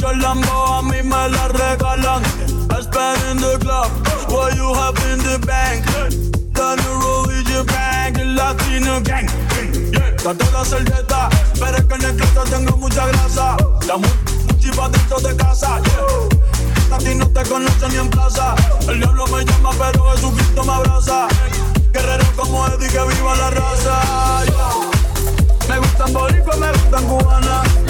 Your Lambo a mí me la regalan. I spend in the club, what you have in the bank. The road is bank, el latino gang. Trato de hacer dieta, pero es que en el closet tengo mucha grasa. La muchipa dentro de casa, yeah. A ti no te conoce ni en plaza. El diablo me llama, pero Jesucristo me abraza. Guerrero como Eddie, que viva la raza. Me gustan boricuas, me gustan cubanas